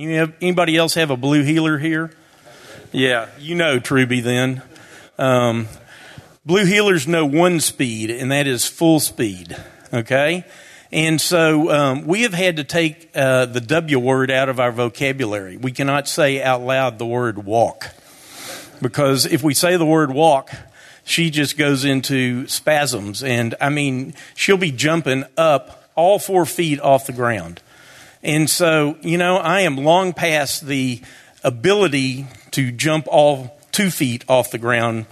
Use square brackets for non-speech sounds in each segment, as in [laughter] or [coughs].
Anybody else have a blue heeler here? Yeah, you know Truby then. Um, blue heelers know one speed, and that is full speed. Okay? And so um, we have had to take uh, the W word out of our vocabulary. We cannot say out loud the word walk. Because if we say the word walk, she just goes into spasms. And I mean, she'll be jumping up all four feet off the ground. And so, you know, I am long past the ability to jump all two feet off the ground.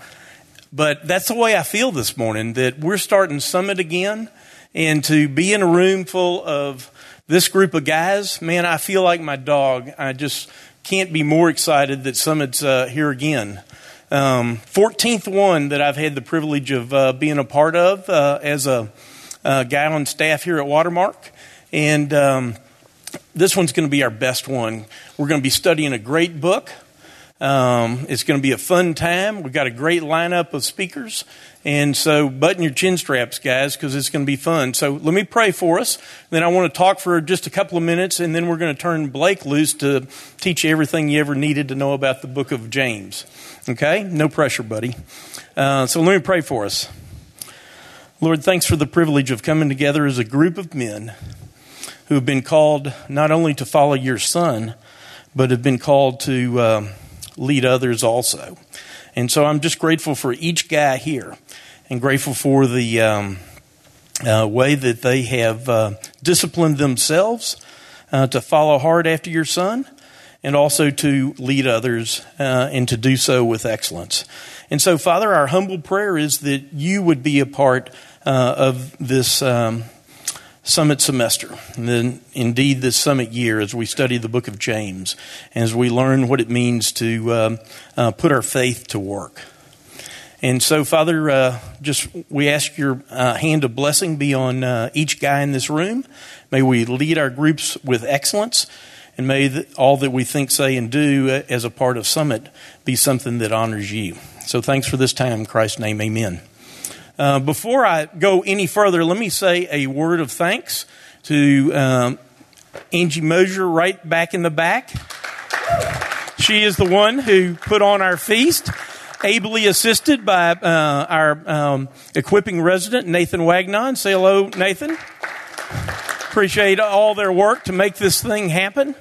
But that's the way I feel this morning that we're starting Summit again and to be in a room full of this group of guys, man, I feel like my dog. I just can't be more excited that Summit's uh, here again. Um, 14th one that I've had the privilege of uh, being a part of uh, as a, a, guy on staff here at Watermark. And um, this one's going to be our best one. We're going to be studying a great book. Um, it's going to be a fun time. We've got a great lineup of speakers. And so button your chin straps, guys, because it's going to be fun. So let me pray for us. Then I want to talk for just a couple of minutes, and then we're going to turn Blake loose to teach you everything you ever needed to know about the book of James. Okay? No pressure, buddy. Uh, so let me pray for us. Lord, thanks for the privilege of coming together as a group of men who have been called not only to follow your son, but have been called to uh, lead others also. And so I'm just grateful for each guy here and grateful for the um, uh, way that they have uh, disciplined themselves uh, to follow hard after your son and also to lead others uh, and to do so with excellence. And so, Father, our humble prayer is that you would be a part uh, of this. Um, summit semester, and then indeed this summit year as we study the book of James, and as we learn what it means to um, uh, put our faith to work. And so, Father, uh, just we ask your uh, hand of blessing be on uh, each guy in this room. May we lead our groups with excellence, and may all that we think, say, and do uh, as a part of Summit be something that honors you. So, thanks for this time. In Christ's name, amen. Uh, before I go any further, let me say a word of thanks to um, Angie Mosier right back in the back. She is the one who put on our feast, ably assisted by uh, our um, equipping resident, Nathan Wagnon. Say hello, Nathan. Appreciate all their work to make this thing happen.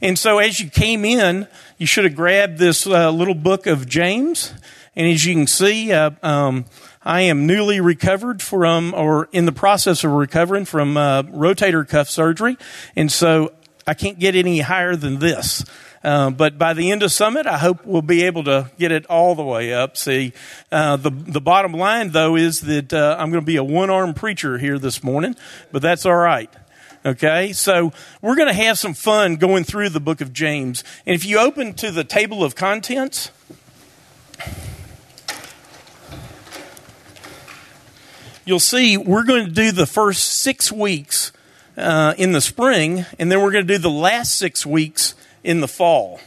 And so, as you came in, you should have grabbed this uh, little book of James. And as you can see, uh, um, I am newly recovered from, or in the process of recovering from uh, rotator cuff surgery, and so I can't get any higher than this. Uh, but by the end of summit, I hope we'll be able to get it all the way up. See, uh, the the bottom line though is that uh, I'm going to be a one armed preacher here this morning, but that's all right. Okay, so we're going to have some fun going through the book of James, and if you open to the table of contents. You'll see we're going to do the first six weeks uh, in the spring, and then we're going to do the last six weeks in the fall.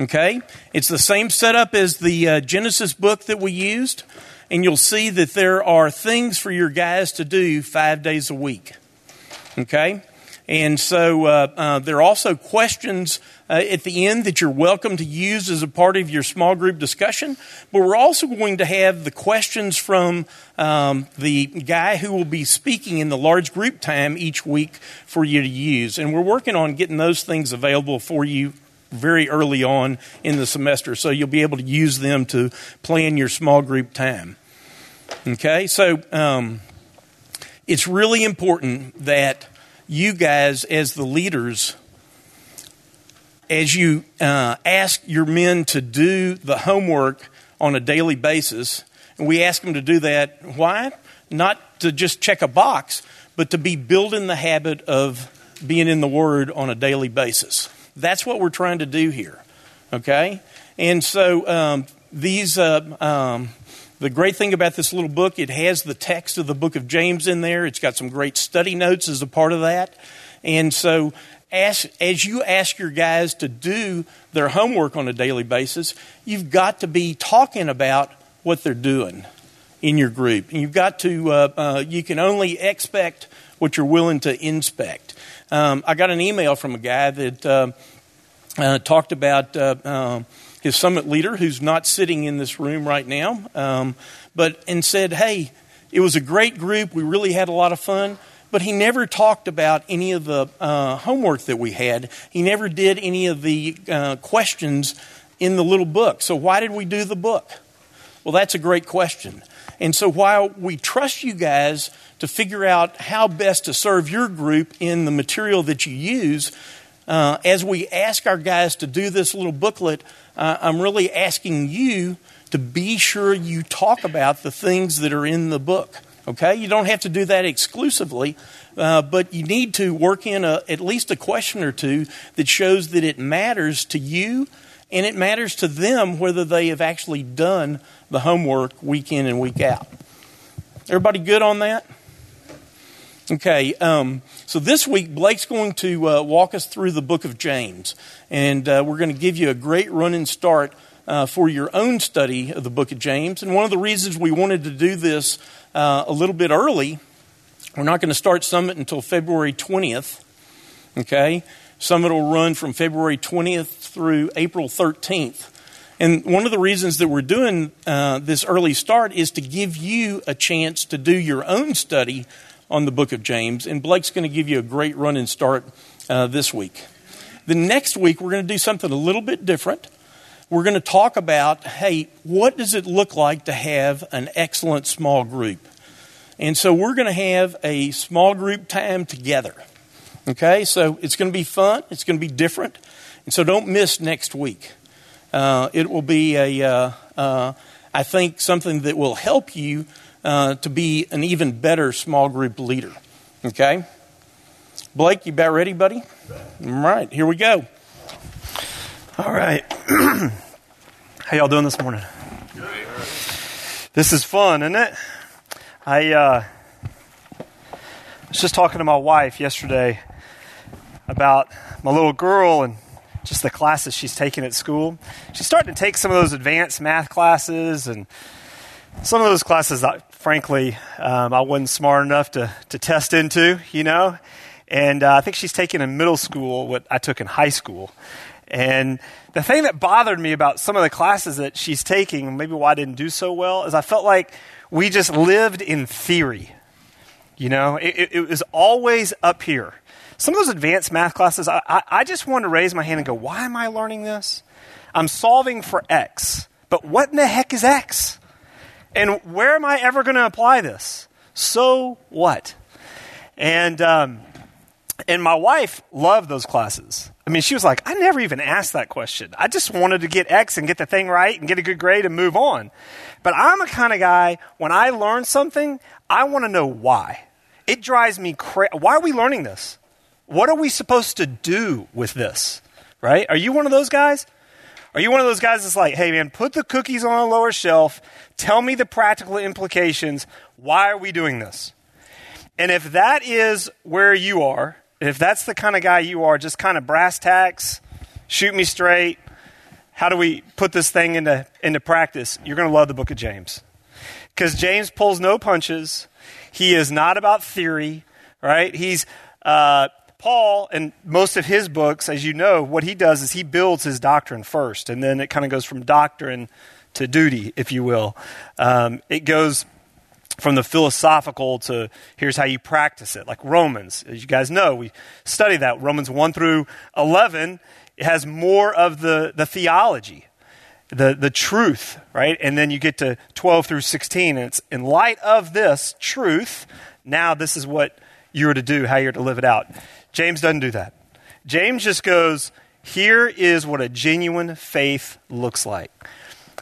Okay? It's the same setup as the uh, Genesis book that we used, and you'll see that there are things for your guys to do five days a week. Okay? And so uh, uh, there are also questions uh, at the end that you're welcome to use as a part of your small group discussion. But we're also going to have the questions from um, the guy who will be speaking in the large group time each week for you to use. And we're working on getting those things available for you very early on in the semester so you'll be able to use them to plan your small group time. Okay, so um, it's really important that you guys, as the leaders, as you uh, ask your men to do the homework on a daily basis, and we ask them to do that, why? Not to just check a box, but to be building the habit of being in the Word on a daily basis. That's what we're trying to do here, okay? And so um, these uh, um, the great thing about this little book, it has the text of the book of James in there. It's got some great study notes as a part of that. And so, as, as you ask your guys to do their homework on a daily basis, you've got to be talking about what they're doing in your group. And you've got to, uh, uh, you can only expect what you're willing to inspect. Um, I got an email from a guy that. Uh, uh, talked about uh, uh, his summit leader, who's not sitting in this room right now, um, but and said, "Hey, it was a great group. We really had a lot of fun." But he never talked about any of the uh, homework that we had. He never did any of the uh, questions in the little book. So why did we do the book? Well, that's a great question. And so while we trust you guys to figure out how best to serve your group in the material that you use, uh, as we ask our guys to do this little booklet, uh, I'm really asking you to be sure you talk about the things that are in the book. Okay? You don't have to do that exclusively, uh, but you need to work in a, at least a question or two that shows that it matters to you and it matters to them whether they have actually done the homework week in and week out. Everybody good on that? Okay, um, so this week Blake's going to uh, walk us through the book of James, and uh, we're going to give you a great running start uh, for your own study of the book of James. And one of the reasons we wanted to do this uh, a little bit early, we're not going to start Summit until February 20th, okay? Summit will run from February 20th through April 13th. And one of the reasons that we're doing uh, this early start is to give you a chance to do your own study on the book of James. And Blake's going to give you a great run and start uh, this week. The next week, we're going to do something a little bit different. We're going to talk about hey, what does it look like to have an excellent small group? And so we're going to have a small group time together. Okay, so it's going to be fun, it's going to be different. And so don't miss next week. Uh, it will be a, uh, uh, I think, something that will help you uh, to be an even better small group leader. Okay? Blake, you about ready, buddy? All right, here we go. All right. [clears throat] How y'all doing this morning? This is fun, isn't it? I uh, was just talking to my wife yesterday about my little girl and just the classes she's taking at school. She's starting to take some of those advanced math classes and some of those classes frankly, um, I wasn't smart enough to, to test into, you know. And uh, I think she's taking in middle school what I took in high school. And the thing that bothered me about some of the classes that she's taking, maybe why I didn't do so well, is I felt like we just lived in theory. You know, it, it was always up here. Some of those advanced math classes, I, I, I just wanted to raise my hand and go, why am I learning this? I'm solving for X. But what in the heck is X? And where am I ever going to apply this? So what? And, um, and my wife loved those classes. I mean, she was like, I never even asked that question. I just wanted to get X and get the thing right and get a good grade and move on. But I'm a kind of guy, when I learn something, I want to know why. It drives me crazy. Why are we learning this? What are we supposed to do with this? Right? Are you one of those guys? Are you one of those guys that's like, hey man, put the cookies on a lower shelf, tell me the practical implications, why are we doing this? And if that is where you are, if that's the kind of guy you are, just kind of brass tacks, shoot me straight, how do we put this thing into, into practice? You're going to love the book of James. Because James pulls no punches. He is not about theory, right? He's, uh, Paul, and most of his books, as you know, what he does is he builds his doctrine first, and then it kind of goes from doctrine to duty, if you will. Um, it goes from the philosophical to here's how you practice it, like Romans. As you guys know, we study that. Romans 1 through 11 it has more of the, the theology, the, the truth, right? And then you get to 12 through 16, and it's in light of this truth, now this is what you're to do, how you're to live it out. James doesn't do that. James just goes, here is what a genuine faith looks like.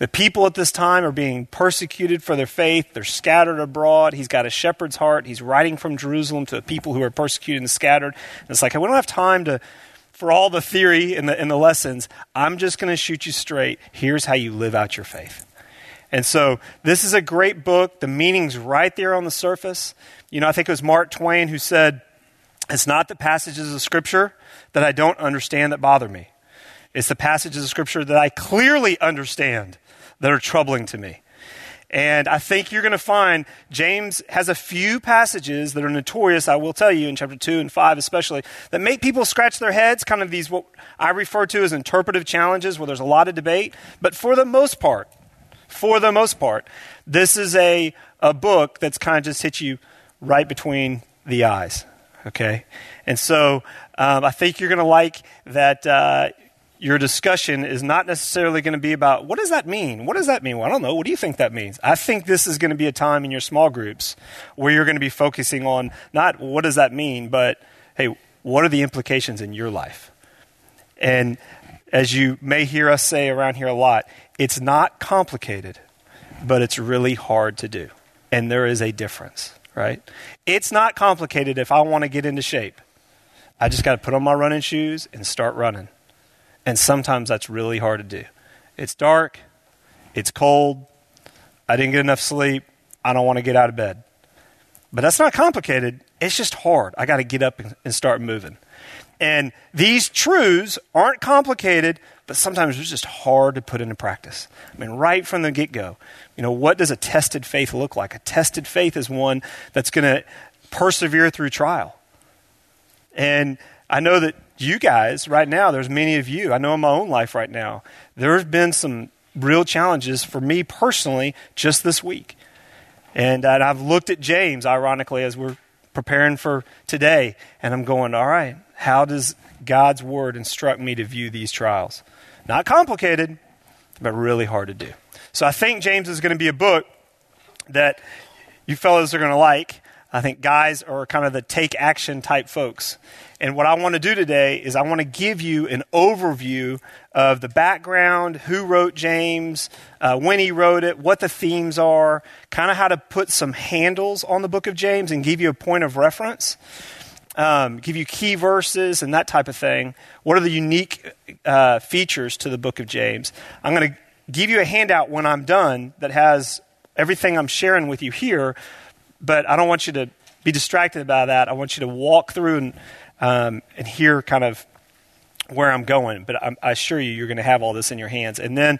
The people at this time are being persecuted for their faith. They're scattered abroad. He's got a shepherd's heart. He's writing from Jerusalem to the people who are persecuted and scattered. And it's like, we don't have time to, for all the theory and the, and the lessons. I'm just going to shoot you straight. Here's how you live out your faith. And so this is a great book. The meaning's right there on the surface. You know, I think it was Mark Twain who said, it's not the passages of Scripture that I don't understand that bother me. It's the passages of Scripture that I clearly understand that are troubling to me. And I think you're going to find James has a few passages that are notorious, I will tell you, in chapter 2 and 5 especially, that make people scratch their heads, kind of these what I refer to as interpretive challenges where there's a lot of debate. But for the most part, for the most part, this is a, a book that's kind of just hit you right between the eyes. Okay? And so um, I think you're going to like that. Uh, your discussion is not necessarily going to be about what does that mean? What does that mean? Well, I don't know. What do you think that means? I think this is going to be a time in your small groups where you're going to be focusing on not what does that mean, but hey, what are the implications in your life? And as you may hear us say around here a lot, it's not complicated, but it's really hard to do. And there is a difference, right? It's not complicated if I want to get into shape. I just got to put on my running shoes and start running. And sometimes that's really hard to do. It's dark, it's cold, I didn't get enough sleep, I don't want to get out of bed. But that's not complicated, it's just hard. I got to get up and start moving. And these truths aren't complicated, but sometimes they're just hard to put into practice. I mean, right from the get go, you know, what does a tested faith look like? A tested faith is one that's going to persevere through trial. And I know that you guys right now, there's many of you, I know in my own life right now, there have been some real challenges for me personally just this week. And, and I've looked at James, ironically, as we're preparing for today, and I'm going, all right, how does God's word instruct me to view these trials? Not complicated, but really hard to do. So I think James is going to be a book that you fellows are going to like. I think guys are kind of the take action type folks. And what I want to do today is I want to give you an overview of the background, who wrote James, uh, when he wrote it, what the themes are, kind of how to put some handles on the book of James and give you a point of reference, um, give you key verses and that type of thing. What are the unique uh, features to the book of James? I'm going to give you a handout when I'm done that has everything I'm sharing with you here, but I don't want you to be distracted by that. I want you to walk through and um, and hear kind of where I'm going. But I'm, I assure you, you're going to have all this in your hands. And then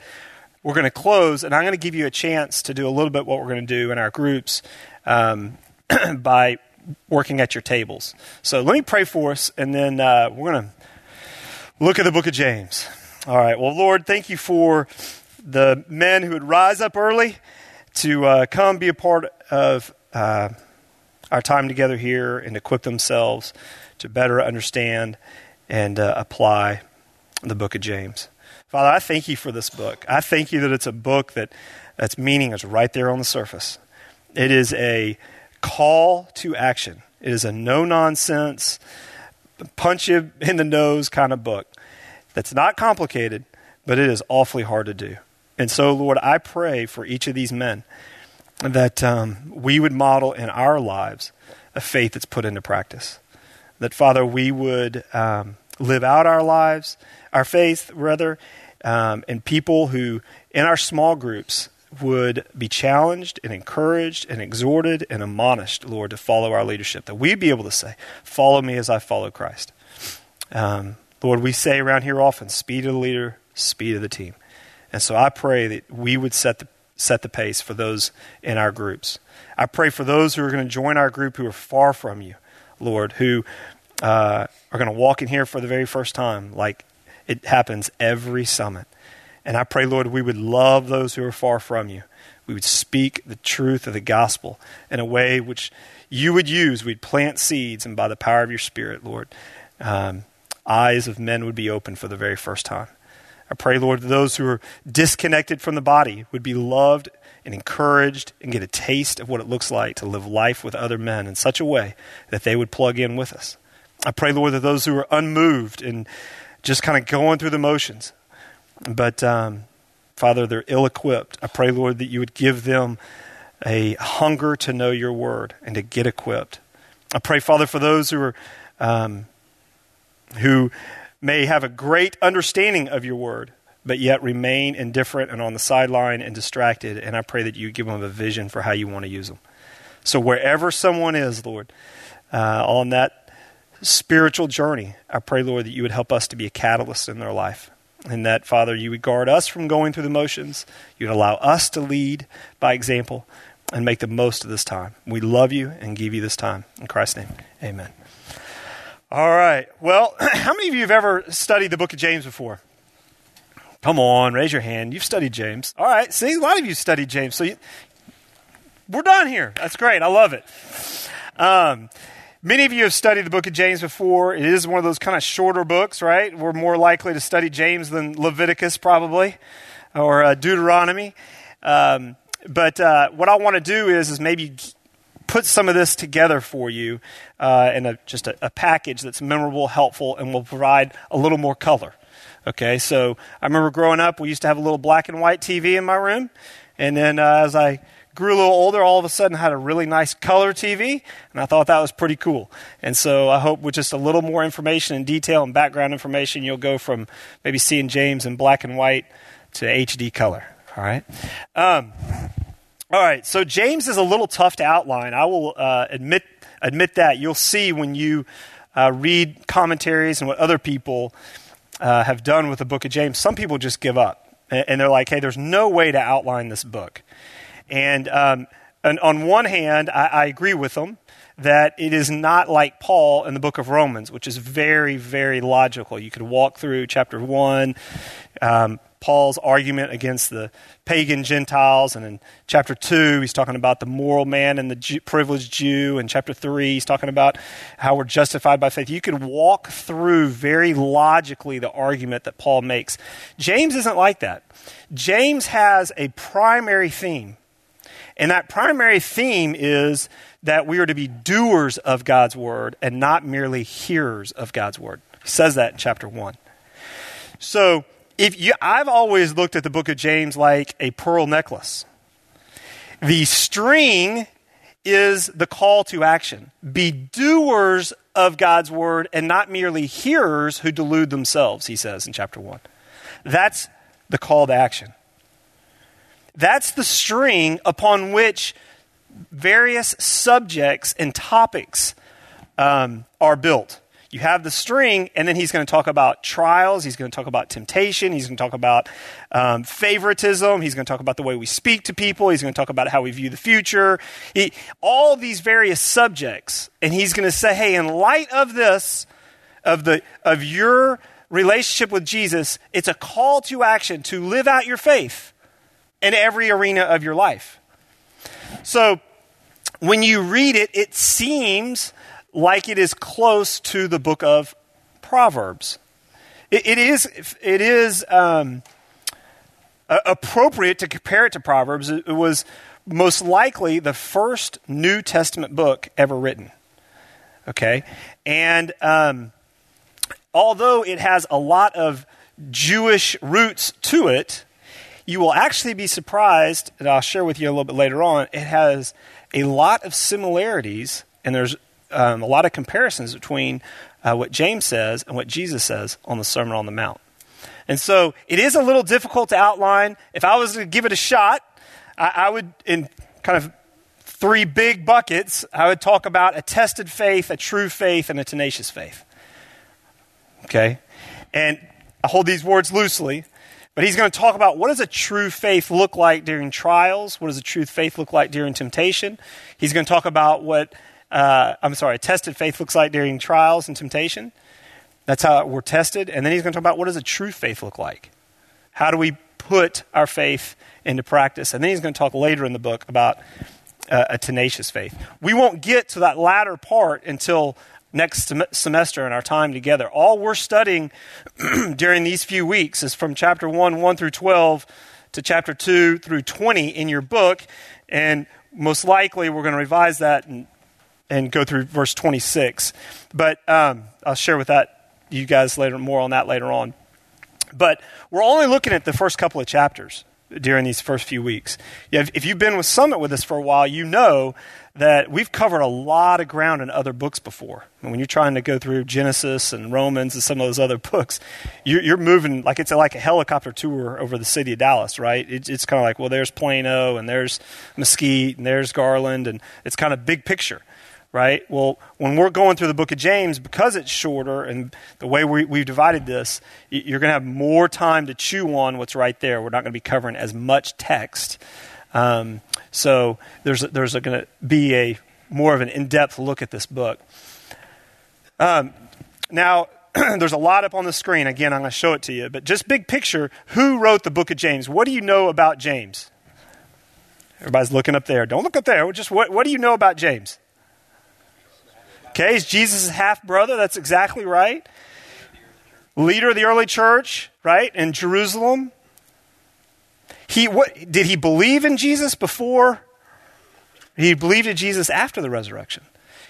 we're going to close, and I'm going to give you a chance to do a little bit what we're going to do in our groups um, [clears throat] by working at your tables. So let me pray for us, and then uh, we're going to look at the book of James. All right. Well, Lord, thank you for the men who would rise up early to uh, come be a part of uh, our time together here and equip themselves to better understand and uh, apply the book of James. Father, I thank you for this book. I thank you that it's a book that its meaning is right there on the surface. It is a call to action. It is a no nonsense, punch you in the nose kind of book that's not complicated, but it is awfully hard to do. And so, Lord, I pray for each of these men that um, we would model in our lives a faith that's put into practice that, Father, we would um, live out our lives, our faith, rather, um, and people who, in our small groups, would be challenged and encouraged and exhorted and admonished, Lord, to follow our leadership. That we'd be able to say, Follow me as I follow Christ. Um, Lord, we say around here often, speed of the leader, speed of the team. And so I pray that we would set the, set the pace for those in our groups. I pray for those who are going to join our group who are far from you. Lord, who uh, are going to walk in here for the very first time, like it happens every summit. And I pray, Lord, we would love those who are far from you. We would speak the truth of the gospel in a way which you would use. We'd plant seeds, and by the power of your Spirit, Lord, um, eyes of men would be open for the very first time. I pray, Lord, that those who are disconnected from the body would be loved and encouraged and get a taste of what it looks like to live life with other men in such a way that they would plug in with us. I pray, Lord, that those who are unmoved and just kind of going through the motions, but um, Father, they're ill equipped. I pray, Lord, that you would give them a hunger to know your word and to get equipped. I pray, Father, for those who are um, who may have a great understanding of your word, but yet remain indifferent and on the sideline and distracted. And I pray that you give them a vision for how you want to use them. So, wherever someone is, Lord, uh, on that spiritual journey, I pray, Lord, that you would help us to be a catalyst in their life. And that, Father, you would guard us from going through the motions. You'd allow us to lead by example and make the most of this time. We love you and give you this time. In Christ's name, amen. All right. Well, [clears throat] how many of you have ever studied the book of James before? Come on, raise your hand. You've studied James. All right. See, a lot of you studied James. So you, we're done here. That's great. I love it. Um, many of you have studied the book of James before. It is one of those kind of shorter books, right? We're more likely to study James than Leviticus, probably, or uh, Deuteronomy. Um, but uh, what I want to do is, is maybe put some of this together for you uh, in a, just a, a package that's memorable, helpful, and will provide a little more color. Okay, so I remember growing up, we used to have a little black and white TV in my room. And then uh, as I grew a little older, all of a sudden had a really nice color TV, and I thought that was pretty cool. And so I hope with just a little more information and detail and background information, you'll go from maybe seeing James in black and white to HD color. All right. Um, all right. So James is a little tough to outline. I will uh, admit admit that. You'll see when you uh, read commentaries and what other people uh, have done with the book of James. Some people just give up, and they're like, "Hey, there's no way to outline this book." And, um, and on one hand, I, I agree with them that it is not like Paul in the book of Romans, which is very, very logical. You could walk through chapter 1, um, Paul's argument against the pagan Gentiles, and in chapter 2, he's talking about the moral man and the Jew, privileged Jew. In chapter 3, he's talking about how we're justified by faith. You could walk through very logically the argument that Paul makes. James isn't like that. James has a primary theme and that primary theme is that we are to be doers of God's word and not merely hearers of God's word. He says that in chapter 1. So, if you, I've always looked at the book of James like a pearl necklace. The string is the call to action. Be doers of God's word and not merely hearers who delude themselves, he says in chapter 1. That's the call to action. That's the string upon which various subjects and topics um, are built. You have the string, and then he's going to talk about trials. He's going to talk about temptation. He's going to talk about um, favoritism. He's going to talk about the way we speak to people. He's going to talk about how we view the future. He, all these various subjects, and he's going to say, "Hey, in light of this, of the of your relationship with Jesus, it's a call to action to live out your faith." In every arena of your life. So when you read it, it seems like it is close to the book of Proverbs. it, it is, it is um, appropriate to compare it to Proverbs. It was most likely the first New Testament book ever written. Okay? And um, although it has a lot of Jewish roots to it, you will actually be surprised, and I'll share with you a little bit later on. It has a lot of similarities, and there's um, a lot of comparisons between uh, what James says and what Jesus says on the Sermon on the Mount. And so it is a little difficult to outline. If I was to give it a shot, I, I would, in kind of three big buckets, I would talk about a tested faith, a true faith, and a tenacious faith. Okay? And I hold these words loosely but he's going to talk about what does a true faith look like during trials? What does a true faith look like during temptation? He's going to talk about what, uh, I'm sorry, a tested faith looks like during trials and temptation. That's how we're tested. And then he's going to talk about what does a true faith look like? How do we put our faith into practice? And then he's going to talk later in the book about uh, a tenacious faith. We won't get to that latter part until next sem- semester in our time together. All we're studying [clears throat] during these few weeks is from chapter 1, 1 through 12, to chapter 2 through 20 in your book. And most likely we're going to revise that and, and go through verse 26. But um, I'll share with that you guys later more on that later on. But we're only looking at the first couple of chapters during these first few weeks. If you've been with Summit with us for a while, you know that we've covered a lot of ground in other books before. And when you're trying to go through Genesis and Romans and some of those other books, you're, you're moving like it's like a helicopter tour over the city of Dallas, right? It's kind of like, well, there's Plano and there's Mesquite and there's Garland, and it's kind of big picture. Right? Well, when we're going through the book of James, because it's shorter and the way we, we've divided this, you're going to have more time to chew on what's right there. We're not going to be covering as much text. Um, so there's, there's going to be a more of an in depth look at this book. Um, now, [clears throat] there's a lot up on the screen. Again, I'm going to show it to you. But just big picture who wrote the book of James? What do you know about James? Everybody's looking up there. Don't look up there. Just what, what do you know about James? Okay, he's Jesus' half brother. That's exactly right. Leader of the early church, right, in Jerusalem. He, what, did he believe in Jesus before? He believed in Jesus after the resurrection.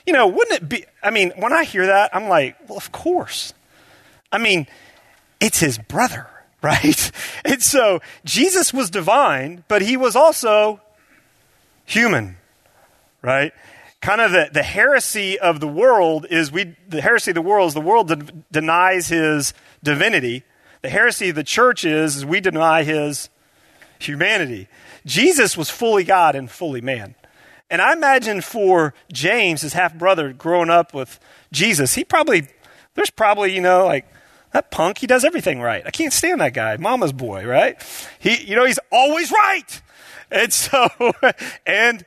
You know, wouldn't it be? I mean, when I hear that, I'm like, well, of course. I mean, it's his brother, [laughs] right? And so Jesus was divine, but he was also human, right? Kind of the, the heresy of the world is we, the heresy of the world is the world de- denies his divinity. The heresy of the church is, is we deny his humanity. Jesus was fully God and fully man. And I imagine for James, his half brother, growing up with Jesus, he probably, there's probably, you know, like, that punk, he does everything right. I can't stand that guy, mama's boy, right? He, you know, he's always right. And so, [laughs] and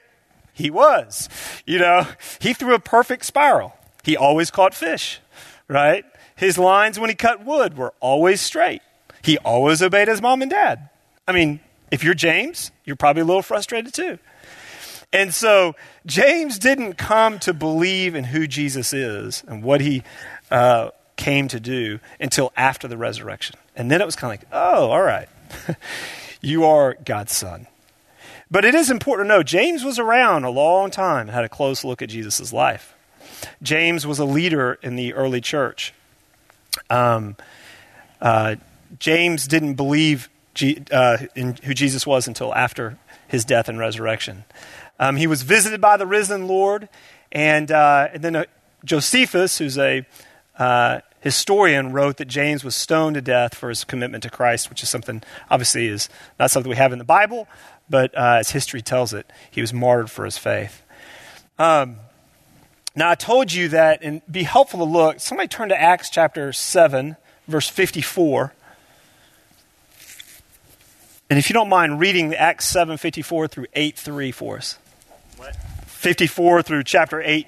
he was, you know, he threw a perfect spiral. He always caught fish, right? His lines when he cut wood were always straight. He always obeyed his mom and dad. I mean, if you're James, you're probably a little frustrated too. And so James didn't come to believe in who Jesus is and what he uh, came to do until after the resurrection. And then it was kind of like, oh, all right, [laughs] you are God's son. But it is important to know James was around a long time and had a close look at Jesus' life. James was a leader in the early church. Um, uh, James didn't believe G, uh, in who Jesus was until after his death and resurrection. Um, he was visited by the risen Lord, and, uh, and then uh, Josephus, who's a uh, historian, wrote that James was stoned to death for his commitment to Christ, which is something obviously is not something we have in the Bible, but uh, as history tells it, he was martyred for his faith. Um, now I told you that, and be helpful to look. Somebody turn to Acts chapter seven, verse fifty-four. And if you don't mind reading Acts 7 54 through 8 3 for us. What? 54 through chapter 8.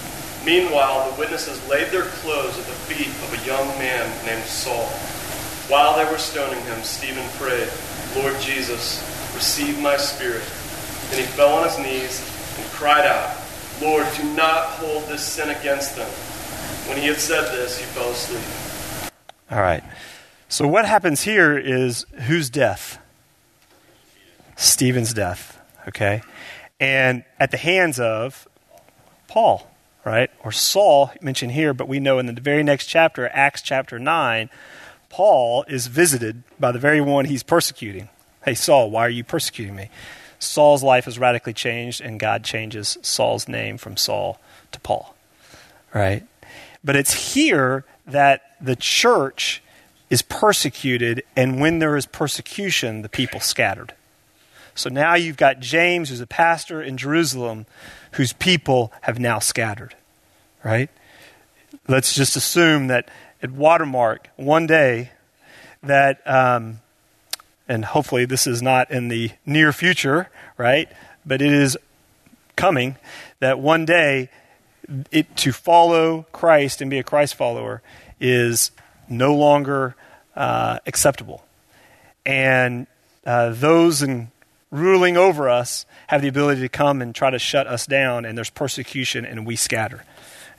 Meanwhile, the witnesses laid their clothes at the feet of a young man named Saul. While they were stoning him, Stephen prayed, Lord Jesus, receive my spirit. Then he fell on his knees and cried out, Lord, do not hold this sin against them. When he had said this, he fell asleep. All right. So, what happens here is whose death? Stephen's death. Okay? And at the hands of Paul right? Or Saul, mentioned here, but we know in the very next chapter, Acts chapter 9, Paul is visited by the very one he's persecuting. Hey, Saul, why are you persecuting me? Saul's life is radically changed, and God changes Saul's name from Saul to Paul, right? But it's here that the church is persecuted, and when there is persecution, the people scattered. So now you've got James, who's a pastor in Jerusalem, whose people have now scattered, right? Let's just assume that at Watermark, one day, that, um, and hopefully this is not in the near future, right? But it is coming, that one day it, to follow Christ and be a Christ follower is no longer uh, acceptable. And uh, those in ruling over us have the ability to come and try to shut us down, and there's persecution, and we scatter.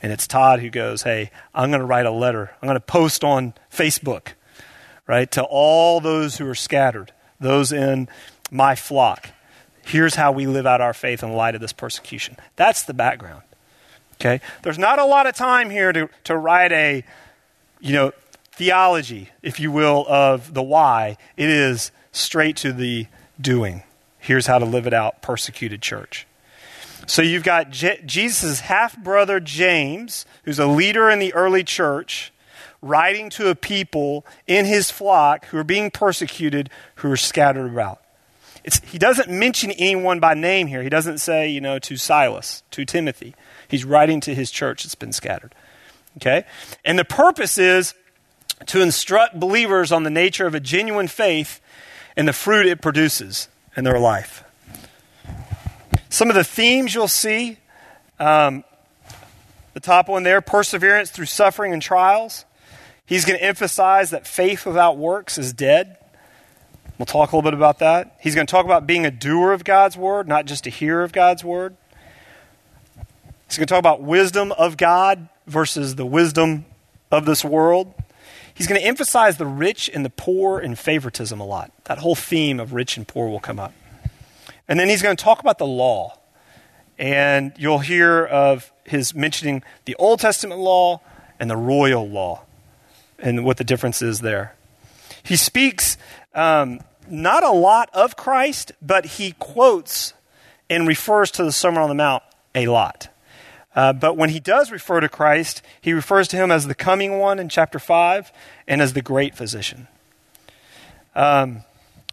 And it's Todd who goes, Hey, I'm going to write a letter. I'm going to post on Facebook, right, to all those who are scattered, those in my flock. Here's how we live out our faith in light of this persecution. That's the background. Okay? There's not a lot of time here to, to write a, you know, theology, if you will, of the why. It is straight to the doing. Here's how to live it out, persecuted church. So you've got Je- Jesus' half brother James, who's a leader in the early church, writing to a people in his flock who are being persecuted, who are scattered about. It's, he doesn't mention anyone by name here. He doesn't say, you know, to Silas, to Timothy. He's writing to his church that's been scattered. Okay? And the purpose is to instruct believers on the nature of a genuine faith and the fruit it produces in their life. Some of the themes you'll see um, the top one there perseverance through suffering and trials. He's going to emphasize that faith without works is dead. We'll talk a little bit about that. He's going to talk about being a doer of God's word, not just a hearer of God's word. He's going to talk about wisdom of God versus the wisdom of this world. He's going to emphasize the rich and the poor and favoritism a lot. That whole theme of rich and poor will come up. And then he's going to talk about the law. And you'll hear of his mentioning the Old Testament law and the royal law and what the difference is there. He speaks um, not a lot of Christ, but he quotes and refers to the Sermon on the Mount a lot. Uh, but when he does refer to Christ, he refers to him as the coming one in chapter 5 and as the great physician. Um,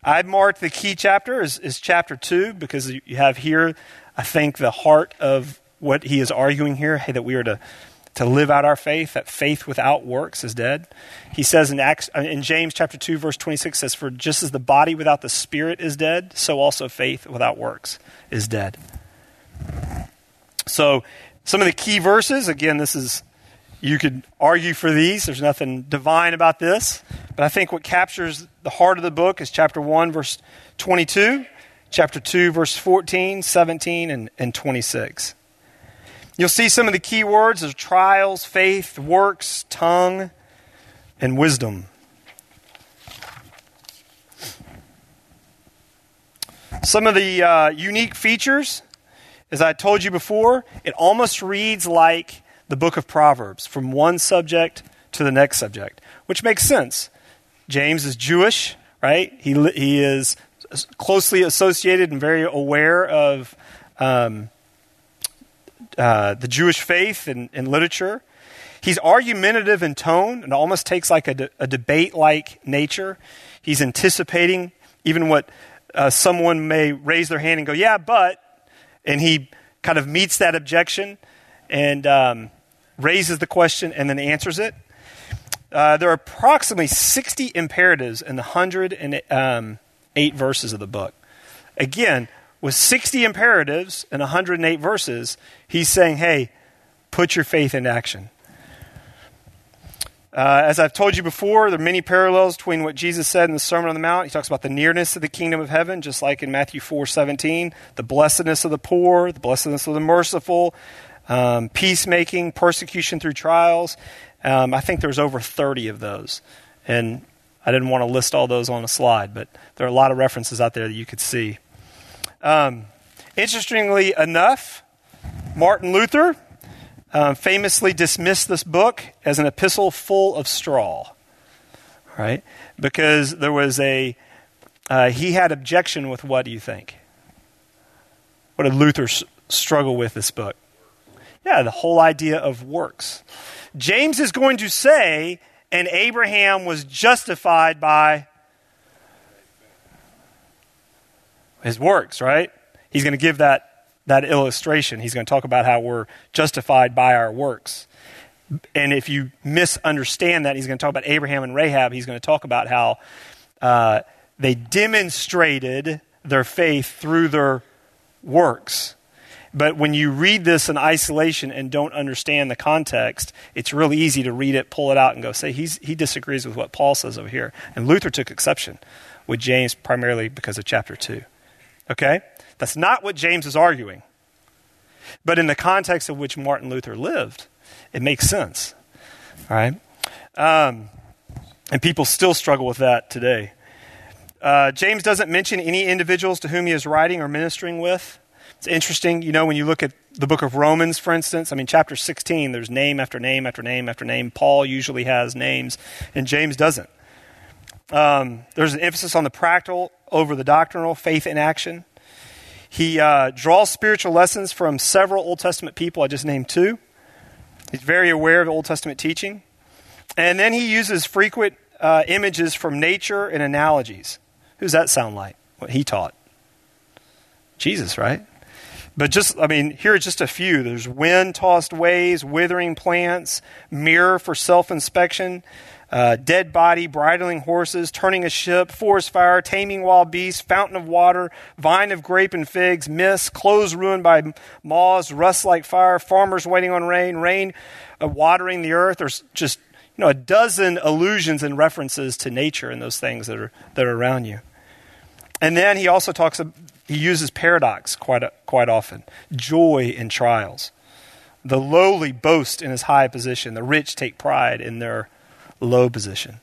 I've marked the key chapter as, as chapter 2 because you have here, I think, the heart of what he is arguing here hey, that we are to, to live out our faith, that faith without works is dead. He says in, Acts, uh, in James chapter 2, verse 26, says, For just as the body without the spirit is dead, so also faith without works is dead. So some of the key verses, again, this is, you could argue for these. There's nothing divine about this. But I think what captures the heart of the book is chapter 1, verse 22, chapter 2, verse 14, 17, and, and 26. You'll see some of the key words as trials, faith, works, tongue, and wisdom. Some of the uh, unique features as I told you before, it almost reads like the book of Proverbs from one subject to the next subject, which makes sense. James is Jewish, right? He, he is closely associated and very aware of um, uh, the Jewish faith and, and, literature. He's argumentative in tone and almost takes like a, de- a debate like nature. He's anticipating even what uh, someone may raise their hand and go, yeah, but and he kind of meets that objection and um, raises the question and then answers it. Uh, there are approximately 60 imperatives in the 108 um, verses of the book. Again, with 60 imperatives and 108 verses, he's saying, hey, put your faith in action. Uh, as I've told you before, there are many parallels between what Jesus said in the Sermon on the Mount. He talks about the nearness of the kingdom of heaven, just like in Matthew 4 17, the blessedness of the poor, the blessedness of the merciful, um, peacemaking, persecution through trials. Um, I think there's over 30 of those. And I didn't want to list all those on a slide, but there are a lot of references out there that you could see. Um, interestingly enough, Martin Luther, um, famously dismissed this book as an epistle full of straw, right? Because there was a, uh, he had objection with what do you think? What did Luther s- struggle with this book? Yeah, the whole idea of works. James is going to say, and Abraham was justified by his works, right? He's going to give that that illustration. He's going to talk about how we're justified by our works. And if you misunderstand that, he's going to talk about Abraham and Rahab. He's going to talk about how uh, they demonstrated their faith through their works. But when you read this in isolation and don't understand the context, it's really easy to read it, pull it out, and go, say, he disagrees with what Paul says over here. And Luther took exception with James primarily because of chapter 2. Okay? That's not what James is arguing. But in the context of which Martin Luther lived, it makes sense. All right? Um, and people still struggle with that today. Uh, James doesn't mention any individuals to whom he is writing or ministering with. It's interesting, you know, when you look at the book of Romans, for instance, I mean, chapter 16, there's name after name after name after name. Paul usually has names, and James doesn't. Um, there's an emphasis on the practical over the doctrinal, faith in action. He uh, draws spiritual lessons from several Old Testament people. I just named two. He's very aware of Old Testament teaching. And then he uses frequent uh, images from nature and analogies. Who's that sound like? What he taught? Jesus, right? But just, I mean, here are just a few. There's wind tossed waves, withering plants, mirror for self inspection, uh, dead body, bridling horses, turning a ship, forest fire, taming wild beasts, fountain of water, vine of grape and figs, mist, clothes ruined by moths, rust like fire, farmers waiting on rain, rain uh, watering the earth. There's just you know a dozen allusions and references to nature and those things that are that are around you. And then he also talks he uses paradox quite, quite often joy in trials. The lowly boast in his high position, the rich take pride in their low position.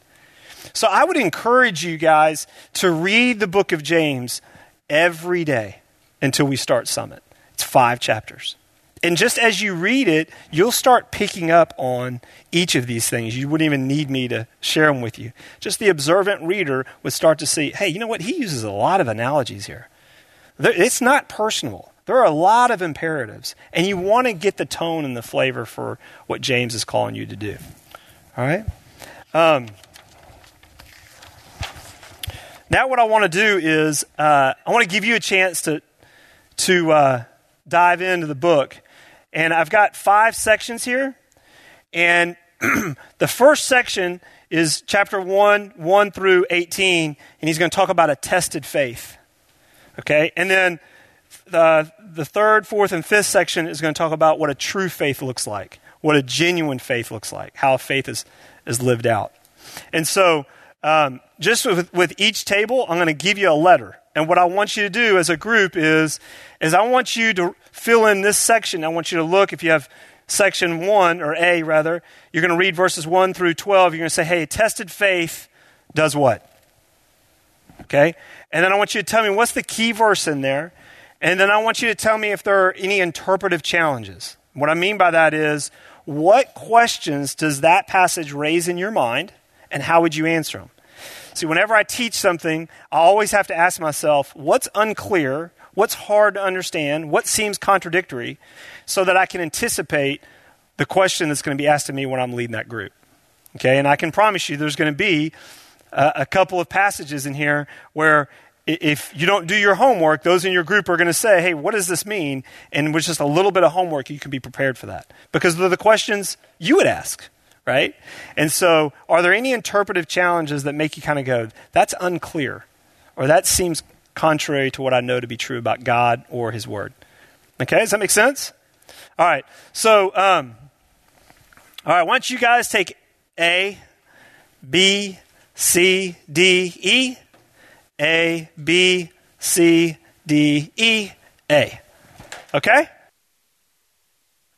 So I would encourage you guys to read the book of James every day until we start Summit. It's five chapters. And just as you read it, you'll start picking up on each of these things. You wouldn't even need me to share them with you. Just the observant reader would start to see hey, you know what? He uses a lot of analogies here. It's not personal. There are a lot of imperatives, and you want to get the tone and the flavor for what James is calling you to do. All right? Um, now, what I want to do is uh, I want to give you a chance to, to uh, dive into the book. And I've got five sections here. And [clears throat] the first section is chapter 1, 1 through 18, and he's going to talk about a tested faith. Okay? And then the, the third, fourth, and fifth section is going to talk about what a true faith looks like, what a genuine faith looks like, how faith is, is lived out. And so, um, just with, with each table, I'm going to give you a letter. And what I want you to do as a group is, is I want you to fill in this section. I want you to look, if you have section 1, or A rather, you're going to read verses 1 through 12. You're going to say, hey, tested faith does what? Okay? And then I want you to tell me what's the key verse in there. And then I want you to tell me if there are any interpretive challenges. What I mean by that is, what questions does that passage raise in your mind, and how would you answer them? See, whenever I teach something, I always have to ask myself, what's unclear, what's hard to understand, what seems contradictory, so that I can anticipate the question that's going to be asked of me when I'm leading that group. Okay, and I can promise you there's going to be uh, a couple of passages in here where if you don't do your homework, those in your group are going to say, hey, what does this mean? And with just a little bit of homework, you can be prepared for that. Because they're the questions you would ask, right? And so, are there any interpretive challenges that make you kind of go, that's unclear, or that seems contrary to what I know to be true about God or His Word? Okay, does that make sense? All right, so, um, all right, why don't you guys take A, B, C, D, E, A, B, C, D, E, A. Okay?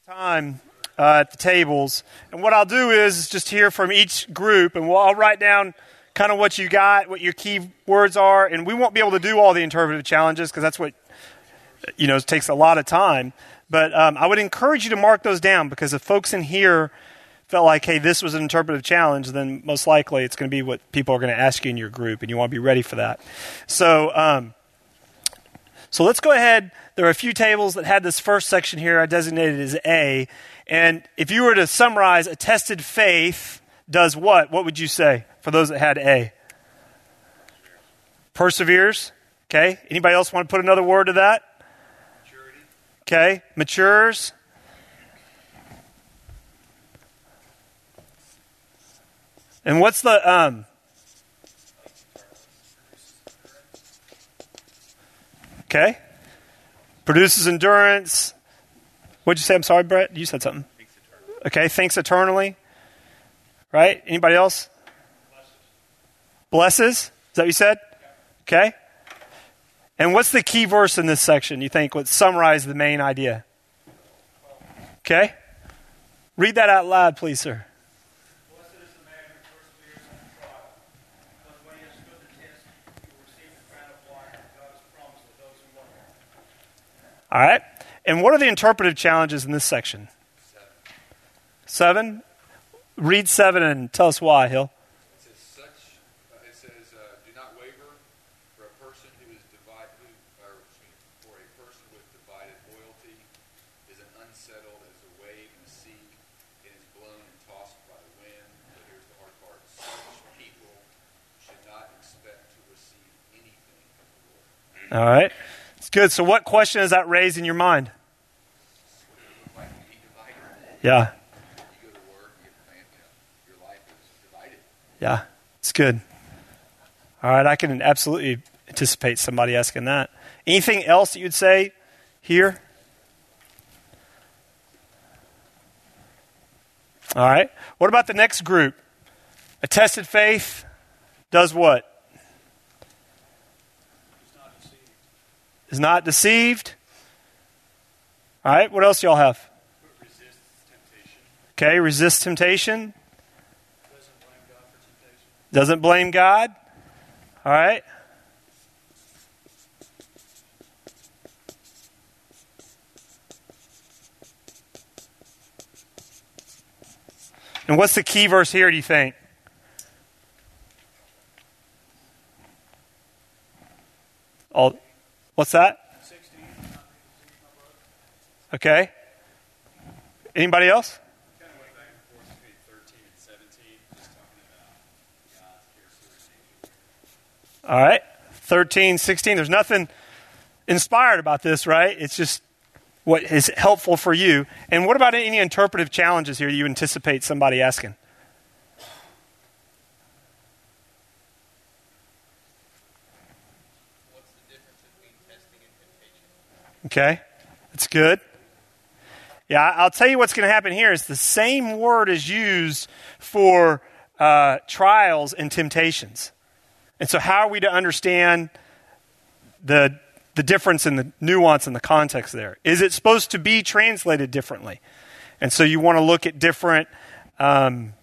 Time uh, at the tables. And what I'll do is just hear from each group, and we'll, I'll write down kind of what you got, what your key words are, and we won't be able to do all the interpretive challenges because that's what, you know, takes a lot of time. But um, I would encourage you to mark those down because the folks in here felt like, hey, this was an interpretive challenge, then most likely it's going to be what people are going to ask you in your group, and you want to be ready for that. So, um, so let's go ahead. There are a few tables that had this first section here I designated as A. And if you were to summarize, a tested faith does what? What would you say for those that had A? Perseveres. Okay. Anybody else want to put another word to that? Maturity. Okay. Matures. And what's the um Okay. Produces endurance. What'd you say? I'm sorry, Brett. You said something. Okay, thinks eternally. Right? Anybody else? Blesses. Is that what you said? Okay. And what's the key verse in this section you think would summarize the main idea? Okay. Read that out loud, please, sir. All right? And what are the interpretive challenges in this section? Seven? Read seven and tell us why, Hill. It says such. Uh, it says, uh, "Do not waver, for a person who is divided, who, or excuse me, for a person with divided loyalty is an unsettled as a wave in the sea. It is blown and tossed by the wind." But here's the hard part: such people should not expect to receive anything from the Lord. All right. Good. So, what question does that raise in your mind? Yeah. Yeah. It's good. All right. I can absolutely anticipate somebody asking that. Anything else that you'd say here? All right. What about the next group? A tested faith does what? Is not deceived. All right. What else y'all have? Okay. Resist temptation. Doesn't blame, God for temptation. Doesn't blame God. All right. And what's the key verse here, do you think? All, what's that? Okay. Anybody else? kind of went back and forth between 13 and 17, just talking about God's characteristics. All right. 13, 16. There's nothing inspired about this, right? It's just what is helpful for you. And what about any interpretive challenges here you anticipate somebody asking? What's the difference between testing and temptation? Okay. That's good. Yeah, I'll tell you what's going to happen here is the same word is used for uh, trials and temptations. And so, how are we to understand the, the difference in the nuance and the context there? Is it supposed to be translated differently? And so, you want to look at different um,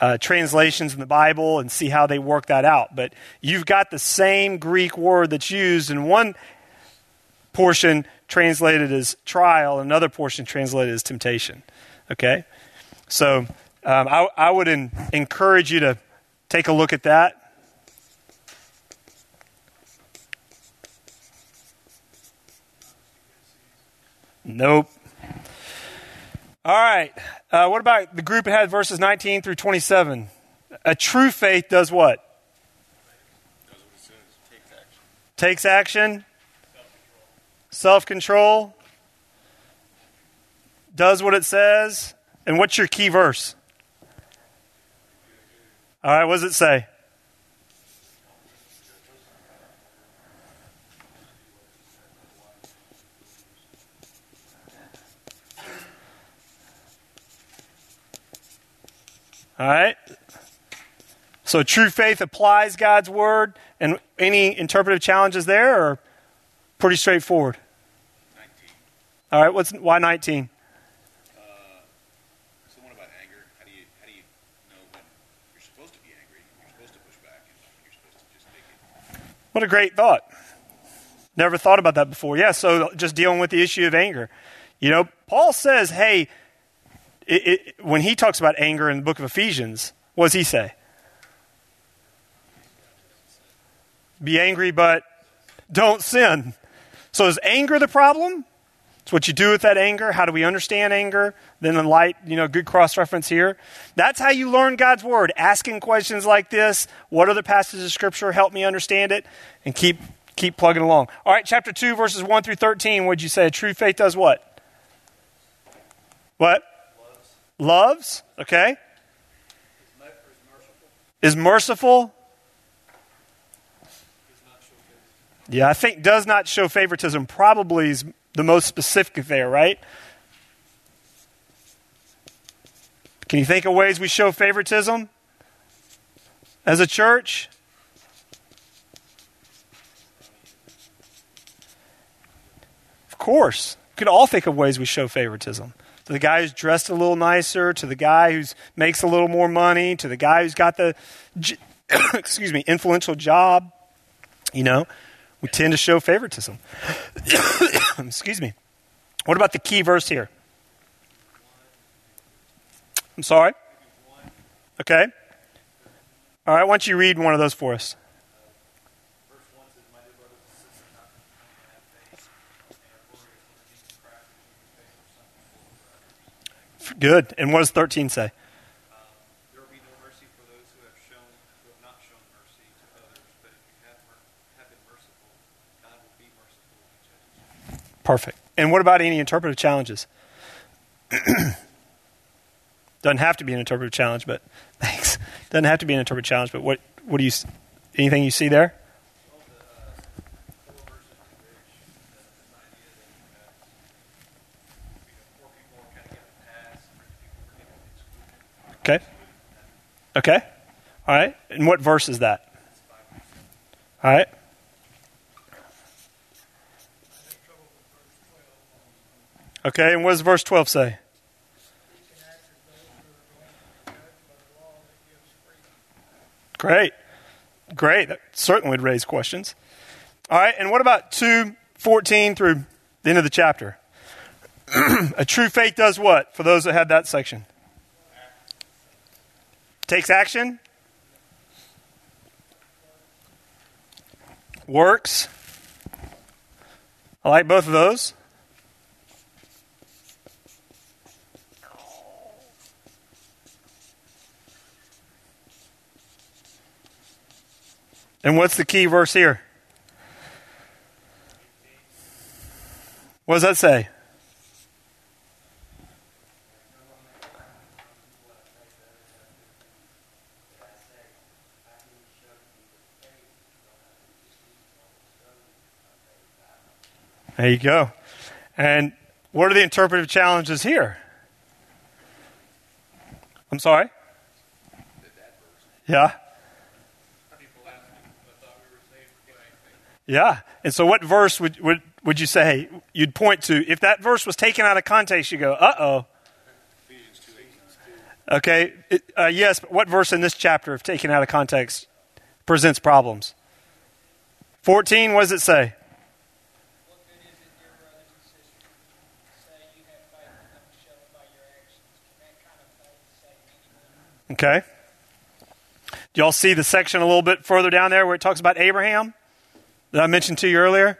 uh, translations in the Bible and see how they work that out. But you've got the same Greek word that's used in one portion translated as trial, another portion translated as temptation. Okay? So um, I, I would en- encourage you to take a look at that. Nope. All right. Uh, what about the group that had verses 19 through 27? A true faith does what? Takes action. Self control. Does what it says. And what's your key verse? All right, what does it say? All right. So true faith applies God's word, and any interpretive challenges there are pretty straightforward. 19. All right, what's why 19? Uh, so one about anger. How do you how do you know when you're supposed to be angry? You're supposed to push back, and you're supposed to just take it. What a great thought. Never thought about that before. Yeah, so just dealing with the issue of anger. You know, Paul says, hey, it, it, when he talks about anger in the book of Ephesians, what does he say? Be angry, but don't sin. So is anger the problem? It's what you do with that anger. How do we understand anger? Then in light, you know, good cross reference here. That's how you learn God's word. Asking questions like this. What other passages of scripture help me understand it? And keep keep plugging along. All right, chapter two, verses one through thirteen. What'd you say? A true faith does what? What? Loves. Okay. Is merciful. Yeah, I think does not show favoritism probably is the most specific there, right? Can you think of ways we show favoritism as a church? Of course. We could all think of ways we show favoritism. To the guy who's dressed a little nicer, to the guy who makes a little more money, to the guy who's got the, [coughs] excuse me, influential job. You know, we tend to show favoritism. [coughs] excuse me. What about the key verse here? I'm sorry? Okay. All right, why don't you read one of those for us? Good. And what does 13 say? There will be no mercy for those who have shown who have not shown mercy to others, but if you have, mer- have been merciful, God will be merciful to each other. Perfect. And what about any interpretive challenges? [clears throat] Doesn't have to be an interpretive challenge, but [laughs] thanks. Doesn't have to be an interpretive challenge, but what what do you anything you see there? Okay. Okay. All right. And what verse is that? All right. Okay, and what does verse 12 say? Great. Great. That certainly would raise questions. All right, and what about 2:14 through the end of the chapter? [clears throat] a true faith does what? For those that had that section. Takes action. Works. I like both of those. And what's the key verse here? What does that say? There you go. And what are the interpretive challenges here? I'm sorry? Yeah. People ask me, I thought we were saved for anything. Yeah. And so what verse would, would, would you say you'd point to? If that verse was taken out of context, you go, uh oh. Okay. It, uh, yes, but what verse in this chapter, if taken out of context, presents problems? 14, what does it say? Okay. Do y'all see the section a little bit further down there where it talks about Abraham that I mentioned to you earlier?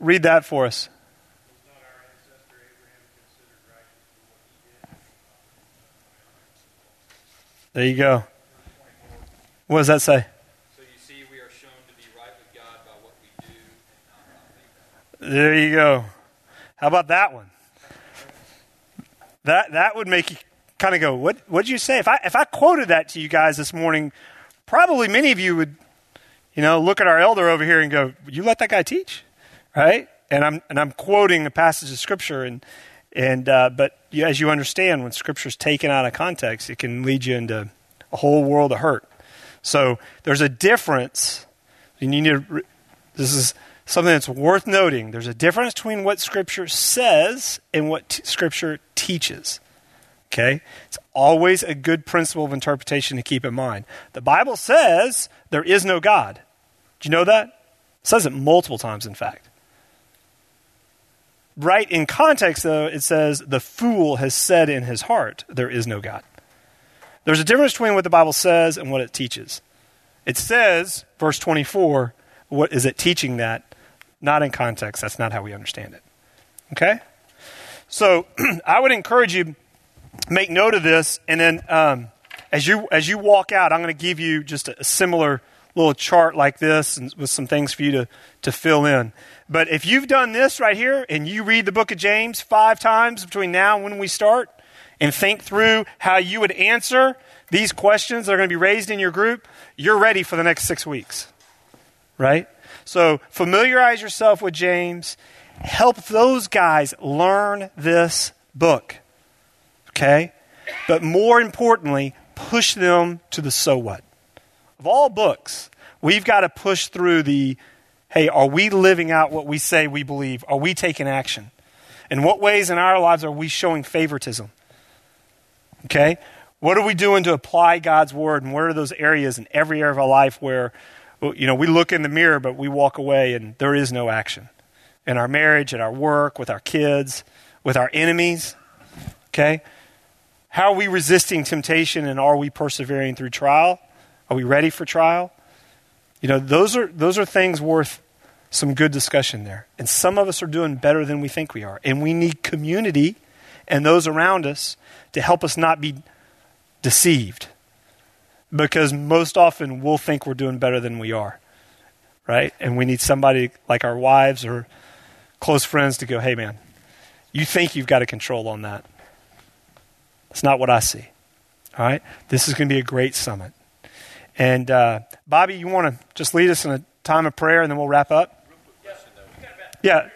Read that for us. Was not our ancestor Abraham considered righteous for what he did? There you go. What does that say? So you see, we are shown to be right with God by what we do and not by faith. There you go. How about that one? That that would make you kind of go, "What what'd you say?" If I if I quoted that to you guys this morning, probably many of you would, you know, look at our elder over here and go, "You let that guy teach?" Right? And I'm and I'm quoting a passage of scripture and and uh, but as you understand, when scripture's taken out of context, it can lead you into a whole world of hurt. So there's a difference. And you need to. This is something that's worth noting. There's a difference between what Scripture says and what t- Scripture teaches. Okay? It's always a good principle of interpretation to keep in mind. The Bible says there is no God. Do you know that? It says it multiple times, in fact. Right in context, though, it says, the fool has said in his heart, there is no God. There's a difference between what the Bible says and what it teaches. It says, verse 24, what is it teaching that? Not in context. That's not how we understand it. Okay? So [clears throat] I would encourage you make note of this, and then um, as you as you walk out, I'm going to give you just a, a similar little chart like this, and with some things for you to to fill in. But if you've done this right here, and you read the book of James five times between now and when we start, and think through how you would answer these questions that are going to be raised in your group, you're ready for the next six weeks, right? So familiarize yourself with James. Help those guys learn this book. Okay? But more importantly, push them to the so what. Of all books, we've got to push through the hey, are we living out what we say we believe? Are we taking action? In what ways in our lives are we showing favoritism? Okay? What are we doing to apply God's word? And what are those areas in every area of our life where, you know, we look in the mirror, but we walk away and there is no action? in our marriage, in our work, with our kids, with our enemies. Okay? How are we resisting temptation and are we persevering through trial? Are we ready for trial? You know, those are those are things worth some good discussion there. And some of us are doing better than we think we are. And we need community and those around us to help us not be deceived. Because most often we'll think we're doing better than we are. Right? And we need somebody like our wives or close friends to go, hey, man, you think you've got a control on that. It's not what I see. All right? This is going to be a great summit. And uh, Bobby, you want to just lead us in a time of prayer and then we'll wrap up? Yeah.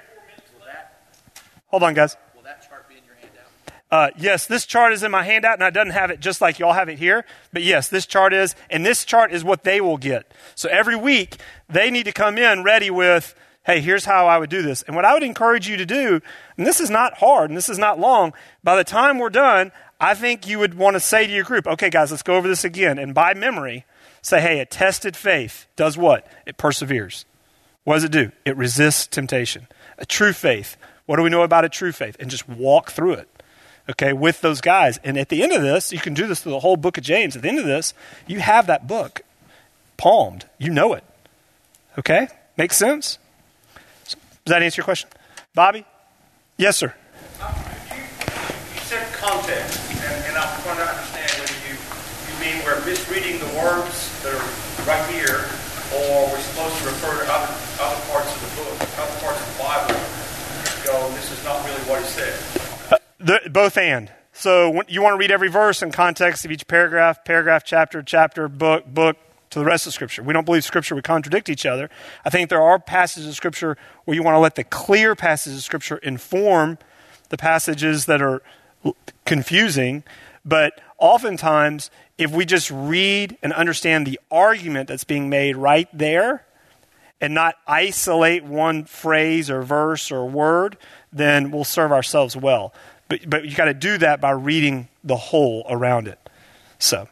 Hold on, guys. Will that chart be in your handout? Uh, yes, this chart is in my handout, and I doesn't have it just like y'all have it here. But yes, this chart is, and this chart is what they will get. So every week, they need to come in ready with, hey, here's how I would do this. And what I would encourage you to do, and this is not hard, and this is not long, by the time we're done, I think you would want to say to your group, okay, guys, let's go over this again. And by memory, say, hey, a tested faith does what? It perseveres. What does it do? It resists temptation. A true faith. What do we know about a true faith? And just walk through it, okay, with those guys. And at the end of this, you can do this through the whole book of James. At the end of this, you have that book palmed. You know it. Okay? Makes sense? Does that answer your question? Bobby? Yes, sir. You, you said context, and, and I'm trying to understand whether you, you mean we're the words that are right here, or we're supposed to refer to other, other parts of the book, other parts of the Bible, go, this is not really what he said. The, both and. So you want to read every verse in context of each paragraph, paragraph, chapter, chapter, book, book, to the rest of Scripture. We don't believe Scripture would contradict each other. I think there are passages of Scripture where you want to let the clear passages of Scripture inform the passages that are confusing. But oftentimes, if we just read and understand the argument that's being made right there, and not isolate one phrase or verse or word, then we'll serve ourselves well. But, but you got to do that by reading the whole around it. So,